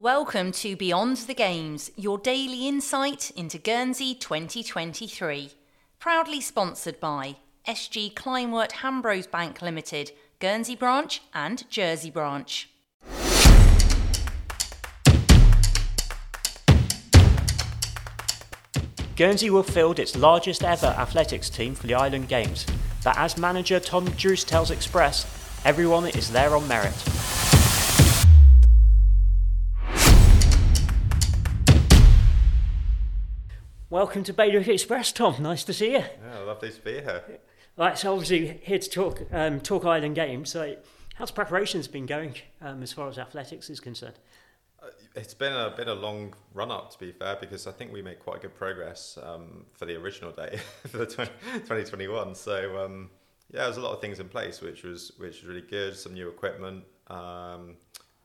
Welcome to Beyond the Games, your daily insight into Guernsey 2023. Proudly sponsored by SG Kleinwort Hambros Bank Limited, Guernsey branch and Jersey branch. Guernsey will field its largest ever athletics team for the Island Games, but as manager Tom Druce tells Express, everyone is there on merit. Welcome to Bailiwick Express, Tom. Nice to see you. Yeah, lovely to be here. Right, so obviously here to talk um, talk Island Games. So, how's preparations been going um, as far as athletics is concerned? Uh, it's been a been a long run up, to be fair, because I think we made quite good progress um, for the original day for the 20, 2021. So um, yeah, there's a lot of things in place, which was which was really good. Some new equipment, um,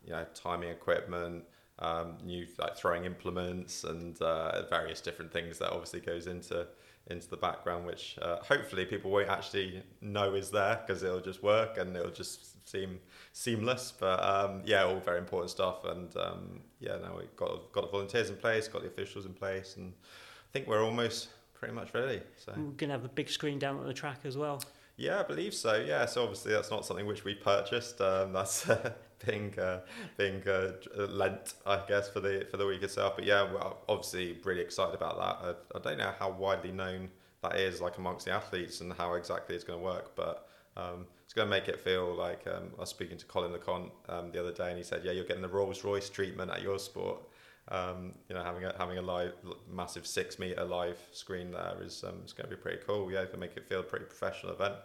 you know, timing equipment um, new like throwing implements and uh, various different things that obviously goes into into the background, which uh, hopefully people won't actually know is there because it'll just work and it'll just seem seamless. But um, yeah, all very important stuff. And um, yeah, now we've got got the volunteers in place, got the officials in place, and I think we're almost pretty much ready. So we're gonna have a big screen down at the track as well. Yeah, I believe so. Yeah, so obviously that's not something which we purchased. Um, that's uh, being uh, being uh, lent, I guess, for the for the week itself. But yeah, we're obviously really excited about that. I, I don't know how widely known that is, like amongst the athletes, and how exactly it's going to work, but. Um, it's going to make it feel like um, I was speaking to Colin LeConte um, the other day, and he said, "Yeah, you're getting the Rolls Royce treatment at your sport. Um, you know, having a having a live, massive six meter live screen there is um, it's going to be pretty cool. Yeah, to make it feel a pretty professional event.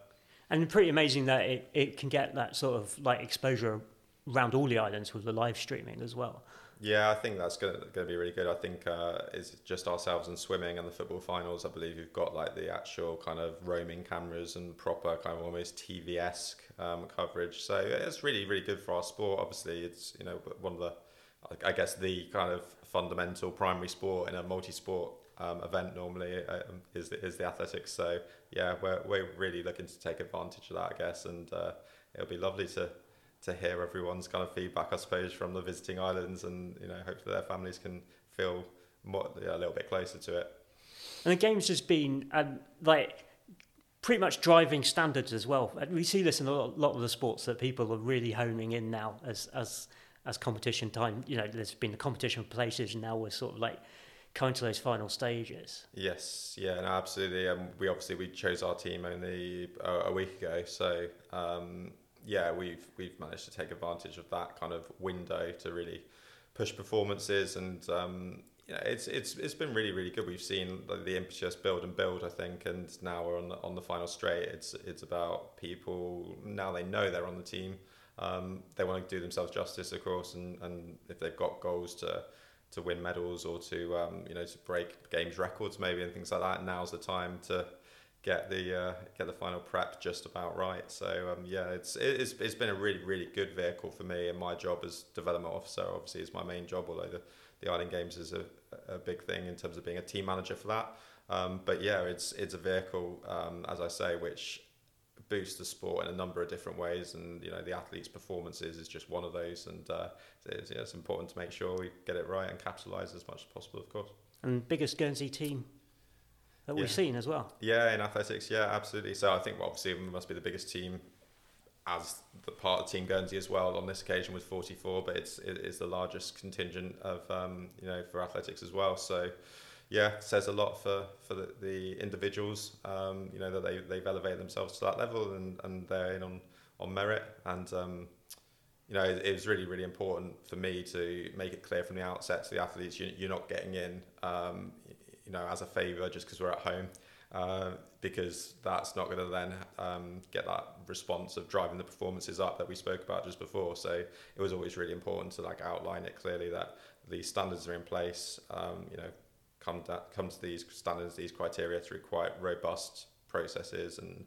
And pretty amazing that it, it can get that sort of like exposure around all the islands with the live streaming as well. Yeah, I think that's going to, be really good. I think uh, it's just ourselves and swimming and the football finals. I believe you've got like the actual kind of roaming cameras and proper kind of almost TV esque um, coverage. So it's really really good for our sport. Obviously, it's you know one of the I guess the kind of fundamental primary sport in a multi-sport um, event normally uh, is the, is the athletics. So yeah, we're we're really looking to take advantage of that, I guess, and uh, it'll be lovely to to hear everyone's kind of feedback, I suppose, from the visiting islands, and you know, hopefully their families can feel more, a little bit closer to it. And the game's just been um, like pretty much driving standards as well. We see this in a lot of the sports that people are really honing in now as as as competition time. You know, there's been the competition of places, and now we're sort of like coming to those final stages. Yes, yeah, no, absolutely. Um, we obviously we chose our team only a, a week ago, so um, yeah, we've we've managed to take advantage of that kind of window to really push performances and um, you know, it's it's it's been really really good. We've seen the impetus build and build, I think, and now we're on the, on the final straight. It's it's about people now they know they're on the team. Um, they want to do themselves justice, of course, and, and if they've got goals to to win medals or to um, you know to break games records maybe and things like that, now's the time to get the uh, get the final prep just about right. So um, yeah, it's it's it's been a really really good vehicle for me, and my job as development officer obviously is my main job. Although the the Island Games is a, a big thing in terms of being a team manager for that. Um, but yeah, it's it's a vehicle, um, as I say, which boosts the sport in a number of different ways, and you know the athletes' performances is just one of those, and uh, it's, yeah, it's important to make sure we get it right and capitalise as much as possible, of course. And biggest Guernsey team that we've seen as well. Yeah, in athletics, yeah, absolutely. So I think well, obviously we must be the biggest team as the part of Team Guernsey as well on this occasion with 44, but it's it is the largest contingent of um, you know for athletics as well. So yeah, says a lot for for the, the individuals. Um, you know that they they've elevated themselves to that level and and they're in on on merit and. Um, you know, it, it was really, really important for me to make it clear from the outset to the athletes, you, you're not getting in. Um, you know, as a favour just because we're at home. Uh, because that's not going to then um, get that response of driving the performances up that we spoke about just before. So it was always really important to like outline it clearly that the standards are in place. Um, you know, come to, come to these standards, these criteria through quite robust processes, and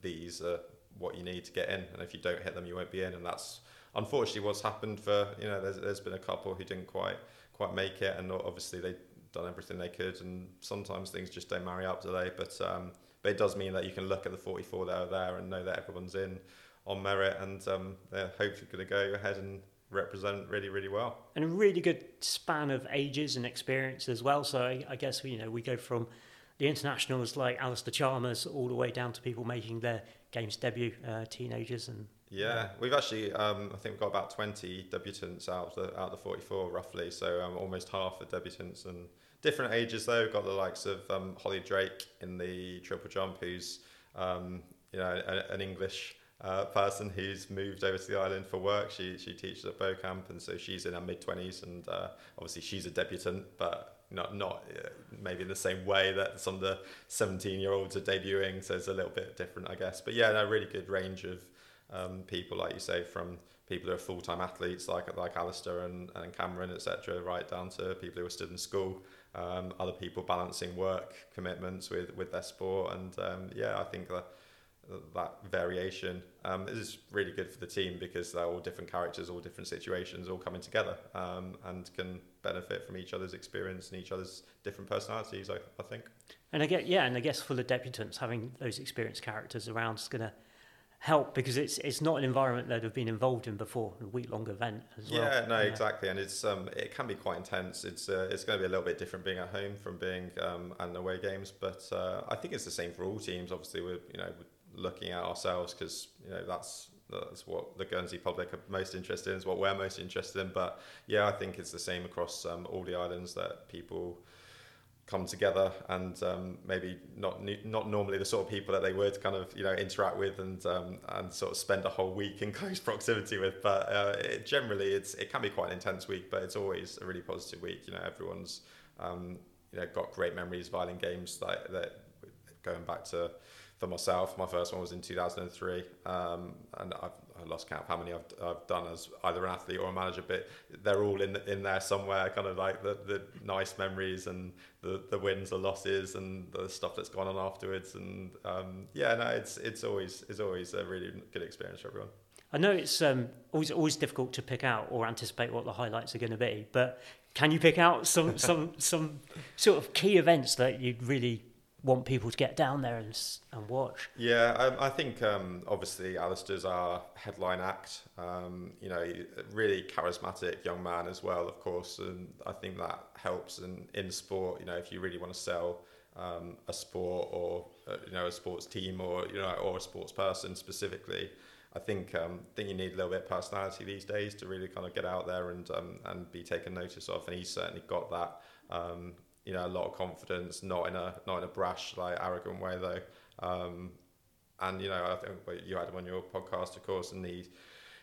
these are what you need to get in. And if you don't hit them, you won't be in. And that's unfortunately what's happened for you know. There's, there's been a couple who didn't quite quite make it, and obviously they done everything they could, and sometimes things just don't marry up, do they? But um, but it does mean that you can look at the 44 that are there and know that everyone's in on merit, and um, they're hopefully going to go ahead and represent really, really well. And a really good span of ages and experience as well. So I, I guess you know we go from the internationals like Alistair Chalmers all the way down to people making their games debut, uh, teenagers and. Yeah, we've actually, um, I think we've got about 20 debutants out of the, out of the 44 roughly, so um, almost half the debutants and different ages though. We've got the likes of um, Holly Drake in the triple jump, who's um, you know a, an English uh, person who's moved over to the island for work. She she teaches at Beaucamps, and so she's in her mid twenties, and uh, obviously she's a debutant, but not not uh, maybe in the same way that some of the seventeen year olds are debuting. So it's a little bit different, I guess. But yeah, no, really good range of um, people, like you say, from people who are full time athletes like like Alistair and, and Cameron, etc., right down to people who are still in school. Um, other people balancing work commitments with, with their sport, and um, yeah, I think that that variation um, is really good for the team because they're all different characters, all different situations, all coming together um, and can benefit from each other's experience and each other's different personalities. I, I think. And I get yeah, and I guess for the debutants, having those experienced characters around is going to help because it's it's not an environment that have been involved in before, a week long event as well. Yeah, no, yeah. exactly, and it's um it can be quite intense. It's uh, it's going to be a little bit different being at home from being um and away games, but uh, I think it's the same for all teams. Obviously, we're you know looking at ourselves because you know that's that's what the Guernsey public are most interested in, is what we're most interested in. But yeah, I think it's the same across um, all the islands that people come together and um, maybe not not normally the sort of people that they would kind of you know interact with and um, and sort of spend a whole week in close proximity with. But uh, it, generally, it's it can be quite an intense week, but it's always a really positive week. You know, everyone's um, you know got great memories of island games that that going back to for myself. My first one was in 2003, um, and I've I lost count of how many I've, I've done as either an athlete or a manager, but they're all in in there somewhere, kind of like the, the nice memories and the, the wins, the losses, and the stuff that's gone on afterwards. And um, yeah, no, it's it's always it's always a really good experience for everyone. I know it's um, always always difficult to pick out or anticipate what the highlights are going to be, but can you pick out some some some sort of key events that you'd really want people to get down there and, and watch. Yeah, um, I think um, obviously Alistair's our headline act. Um, you know, really charismatic young man as well, of course, and I think that helps in, in sport. You know, if you really want to sell um, a sport or uh, you know a sports team or you know or a sports person specifically. I think um, think you need a little bit of personality these days to really kind of get out there and um, and be taken notice of, and he's certainly got that. Um, you know a lot of confidence, not in a not in a brash like arrogant way though. Um, and you know I think you had him on your podcast, of course, and he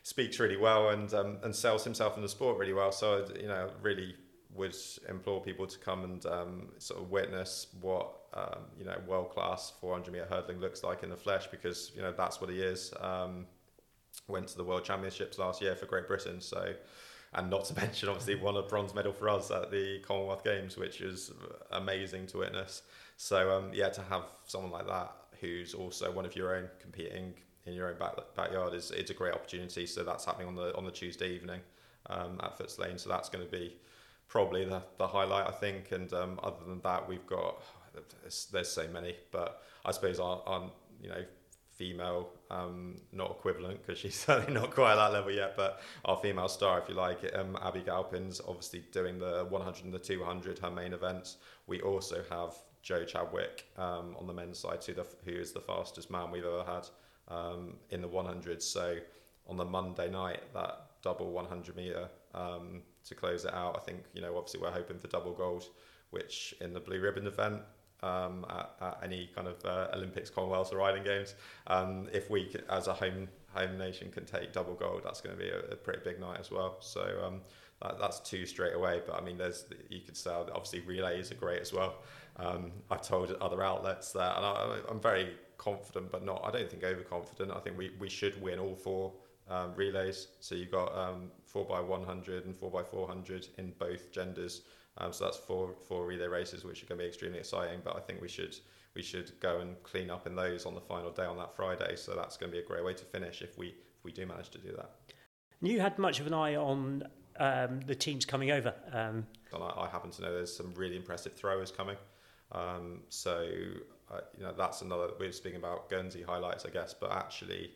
speaks really well and um, and sells himself in the sport really well. So you know really would implore people to come and um, sort of witness what um, you know world class 400 meter hurdling looks like in the flesh because you know that's what he is. Um, went to the World Championships last year for Great Britain, so and not to mention obviously won a bronze medal for us at the Commonwealth Games, which is amazing to witness. So um, yeah, to have someone like that who's also one of your own competing in your own back, backyard is it's a great opportunity. So that's happening on the on the Tuesday evening um, at Footes Lane. So that's going to be probably the, the highlight I think. And um, other than that, we've got there's, there's so many, but I suppose our you know female, um, not equivalent because she's certainly not quite at that level yet, but our female star, if you like, um, Abby Galpin's obviously doing the 100 and the 200, her main events. We also have Joe Chadwick um, on the men's side, who, the, who is the fastest man we've ever had um, in the 100. So on the Monday night, that double 100 meter um, to close it out, I think, you know, obviously we're hoping for double gold, which in the blue ribbon event, um, at, at, any kind of uh, Olympics, Commonwealths, or Island Games. Um, if we, as a home home nation, can take double gold, that's going to be a, a pretty big night as well. So um, that, that's two straight away. But I mean, there's you could say obviously relays are great as well. Um, I've told other outlets that, and I, I'm very confident, but not. I don't think overconfident. I think we, we should win all four. Um, relays. So you've got um, 4x100 and 4x400 in both genders. Um, so that's four four relay races, which are going to be extremely exciting. But I think we should we should go and clean up in those on the final day on that Friday. So that's going to be a great way to finish if we if we do manage to do that. You had much of an eye on um, the teams coming over. Um, and I, I, happen to know there's some really impressive throwers coming. Um, so uh, you know that's another. We are speaking about Guernsey highlights, I guess, but actually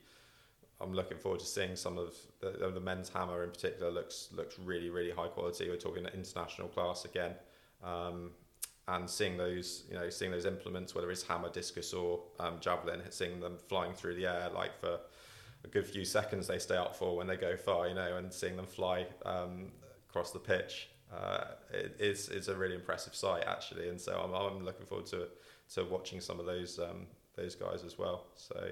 I'm looking forward to seeing some of the, the men's hammer in particular looks looks really really high quality. We're talking international class again, um, and seeing those you know seeing those implements, whether it's hammer, discus, or um, javelin, seeing them flying through the air like for a good few seconds they stay up for when they go far, you know, and seeing them fly um, across the pitch uh, it is is a really impressive sight actually, and so I'm, I'm looking forward to to watching some of those um, those guys as well. So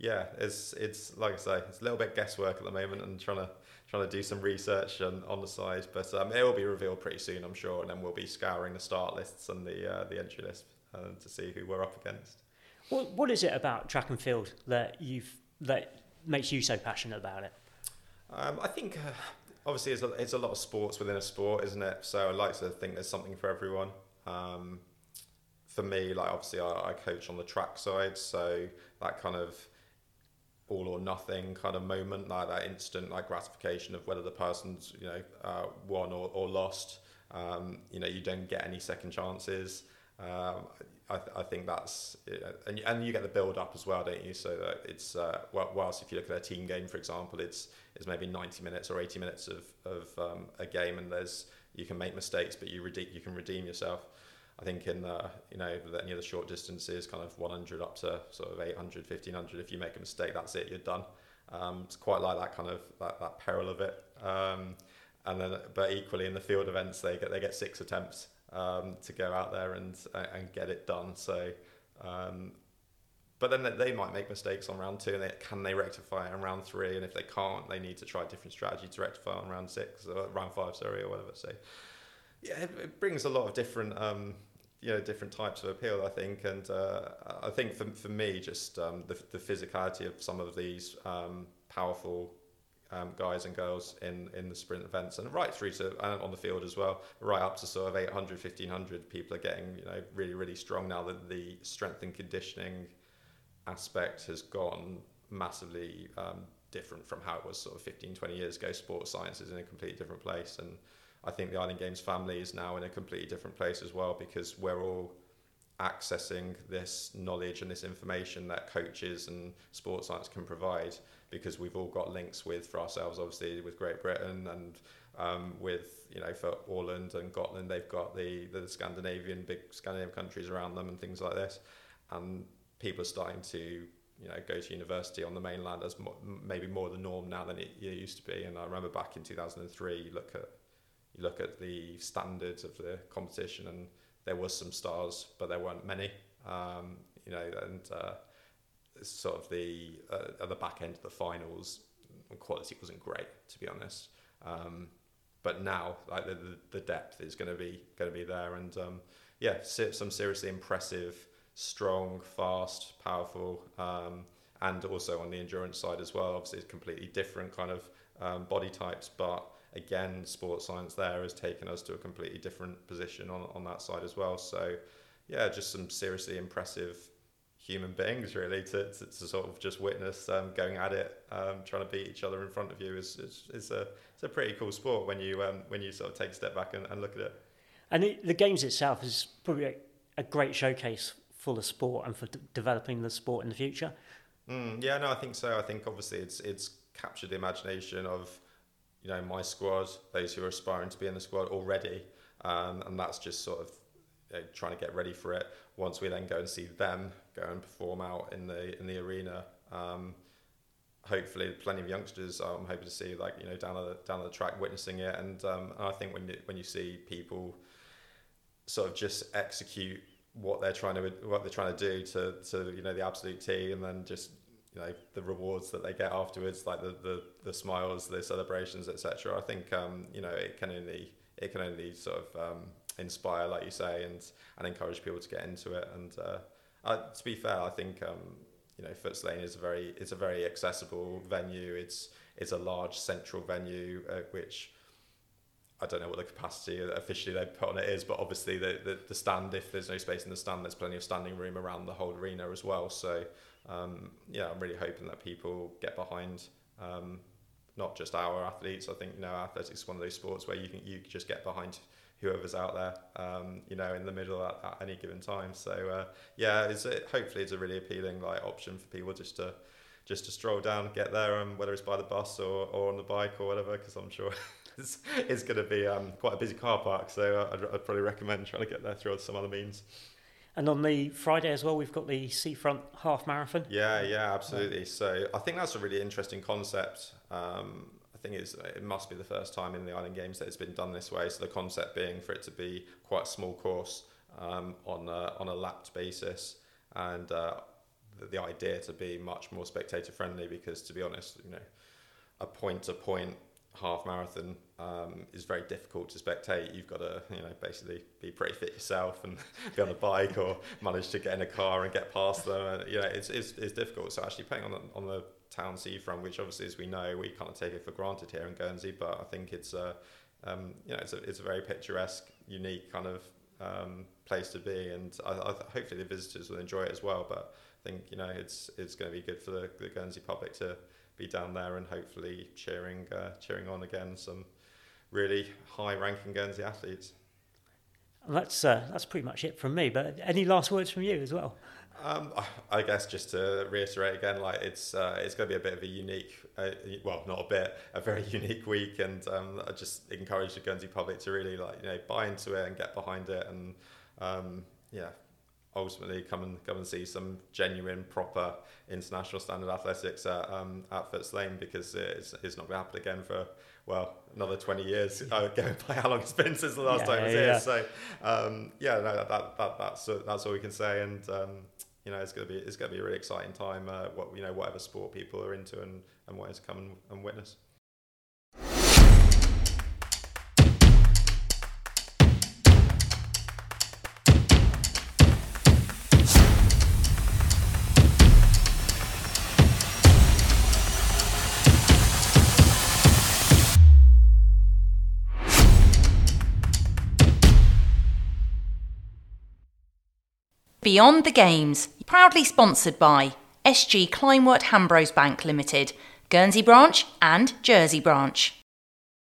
yeah, it's it's like I say, it's a little bit guesswork at the moment, and trying to trying to do some research on, on the side, but um, it will be revealed pretty soon, I'm sure, and then we'll be scouring the start lists and the uh, the entry list uh, to see who we're up against. What what is it about track and field that you've that makes you so passionate about it? Um, I think uh, obviously it's a, it's a lot of sports within a sport, isn't it? So I like to think there's something for everyone. Um, for me, like obviously I, I coach on the track side, so that kind of all or nothing kind of moment, like that instant like gratification of whether the person's you know uh, won or, or lost. Um, you know, you don't get any second chances. Um, I, th- I think that's and and you get the build up as well, don't you? So that it's uh, whilst if you look at a team game, for example, it's it's maybe ninety minutes or eighty minutes of of um, a game, and there's you can make mistakes, but you redeem you can redeem yourself. I think in the you know any of the short distances, kind of 100 up to sort of 800, 1500. If you make a mistake, that's it. You're done. Um, it's quite like that kind of that, that peril of it. Um, and then, but equally in the field events, they get they get six attempts um, to go out there and and get it done. So, um, but then they might make mistakes on round two, and they, can they rectify it on round three? And if they can't, they need to try a different strategy to rectify on round six or round five, sorry, or whatever. So, yeah, it, it brings a lot of different. You know different types of appeal I think and uh, I think for, for me just um, the, the physicality of some of these um, powerful um, guys and girls in, in the sprint events and right through to and on the field as well, right up to sort of 800, 1500. People are getting you know really really strong now that the strength and conditioning aspect has gone massively um, different from how it was sort of 15, 20 years ago. Sports science is in a completely different place, and I think the Island Games family is now in a completely different place as well because we're all accessing this knowledge and this information that coaches and sports science can provide because we've all got links with for ourselves obviously with Great Britain and um, with you know for Åland and Gotland they've got the the Scandinavian big Scandinavian countries around them and things like this. And people are starting to you know go to university on the mainland as mo- maybe more the norm now than it, it used to be. And I remember back in 2003 you look at you look at the standards of the competition and there was some stars, but there weren't many. Um, you know, and uh, sort of the uh, at the back end of the finals, quality wasn't great, to be honest. Um, but now, like the, the depth is going to be going to be there, and um, yeah, some seriously impressive, strong, fast, powerful, um, and also on the endurance side as well. Obviously, it's completely different kind of um, body types, but again, sports science there has taken us to a completely different position on, on that side as well. So, yeah, just some seriously impressive human beings really to, to, to sort of just witness um, going at it, um, trying to beat each other in front of you is, is, is, a, it's a pretty cool sport when you, um, when you sort of take a step back and, and look at it. And the, the games itself is probably a, a, great showcase for the sport and for d- developing the sport in the future. Mm, yeah, no, I think so. I think obviously it's it's captured the imagination of you know my squad, those who are aspiring to be in the squad already, um, and that's just sort of trying to get ready for it. Once we then go and see them go and perform out in the in the arena, um, hopefully plenty of youngsters I'm hoping to see like you know down the down the track witnessing it, and, um, and I think when you, when you see people sort of just execute what they're trying to what they're trying to do to to you know the absolute T, and then just know the rewards that they get afterwards, like the the, the smiles, the celebrations, etc. I think um, you know it can only it can only sort of um, inspire, like you say, and and encourage people to get into it. And uh, uh, to be fair, I think um, you know Footes Lane is a very it's a very accessible venue. It's it's a large central venue uh, which. I don't know what the capacity officially they put on it is, but obviously the, the, the stand, if there's no space in the stand, there's plenty of standing room around the whole arena as well. So um, yeah, I'm really hoping that people get behind um, not just our athletes. I think you know athletics is one of those sports where you can you just get behind whoever's out there, um, you know, in the middle at, at any given time. So uh, yeah, it's hopefully it's a really appealing like option for people just to just to stroll down, get there, um, whether it's by the bus or, or on the bike or whatever, because I'm sure it's, it's going to be um, quite a busy car park. So I'd, I'd probably recommend trying to get there through some other means. And on the Friday as well, we've got the Seafront Half Marathon. Yeah, yeah, absolutely. So I think that's a really interesting concept. Um, I think it's, it must be the first time in the Island Games that it's been done this way. So the concept being for it to be quite a small course um, on a, on a lapped basis, and uh, the, the idea to be much more spectator friendly. Because to be honest, you know, a point to point half marathon um, is very difficult to spectate. You've got to, you know, basically be pretty fit yourself and be on a bike or manage to get in a car and get past them. And, you know, it's, it's, it's difficult. So actually playing on the, on the town seafront, which obviously, as we know, we kind of take it for granted here in Guernsey, but I think it's a, um, you know, it's a, it's a very picturesque, unique kind of um, place to be. And I, I, hopefully the visitors will enjoy it as well. But I think, you know, it's, it's going to be good for the, the Guernsey public to, be down there and hopefully cheering uh, cheering on again some really high ranking Guernsey athletes. that's uh, that's pretty much it from me. But any last words from you as well? Um, I guess just to reiterate again, like it's uh, it's going to be a bit of a unique, uh, well, not a bit, a very unique week, and um, I just encourage the Guernsey public to really like you know buy into it and get behind it, and um, yeah, ultimately come and come and see some genuine, proper international standard athletics at, um, at Footes Lane because it's, it's not going to happen again for well another 20 years uh, going by how long it's been since the last yeah, time I was yeah. here so um, yeah no, that, that, that's that's all we can say and um, you know it's going to be it's going to be a really exciting time uh, what you know whatever sport people are into and, and wanting to come and, and witness Beyond the Games, proudly sponsored by SG Kleinwort Hambros Bank Limited, Guernsey branch and Jersey branch.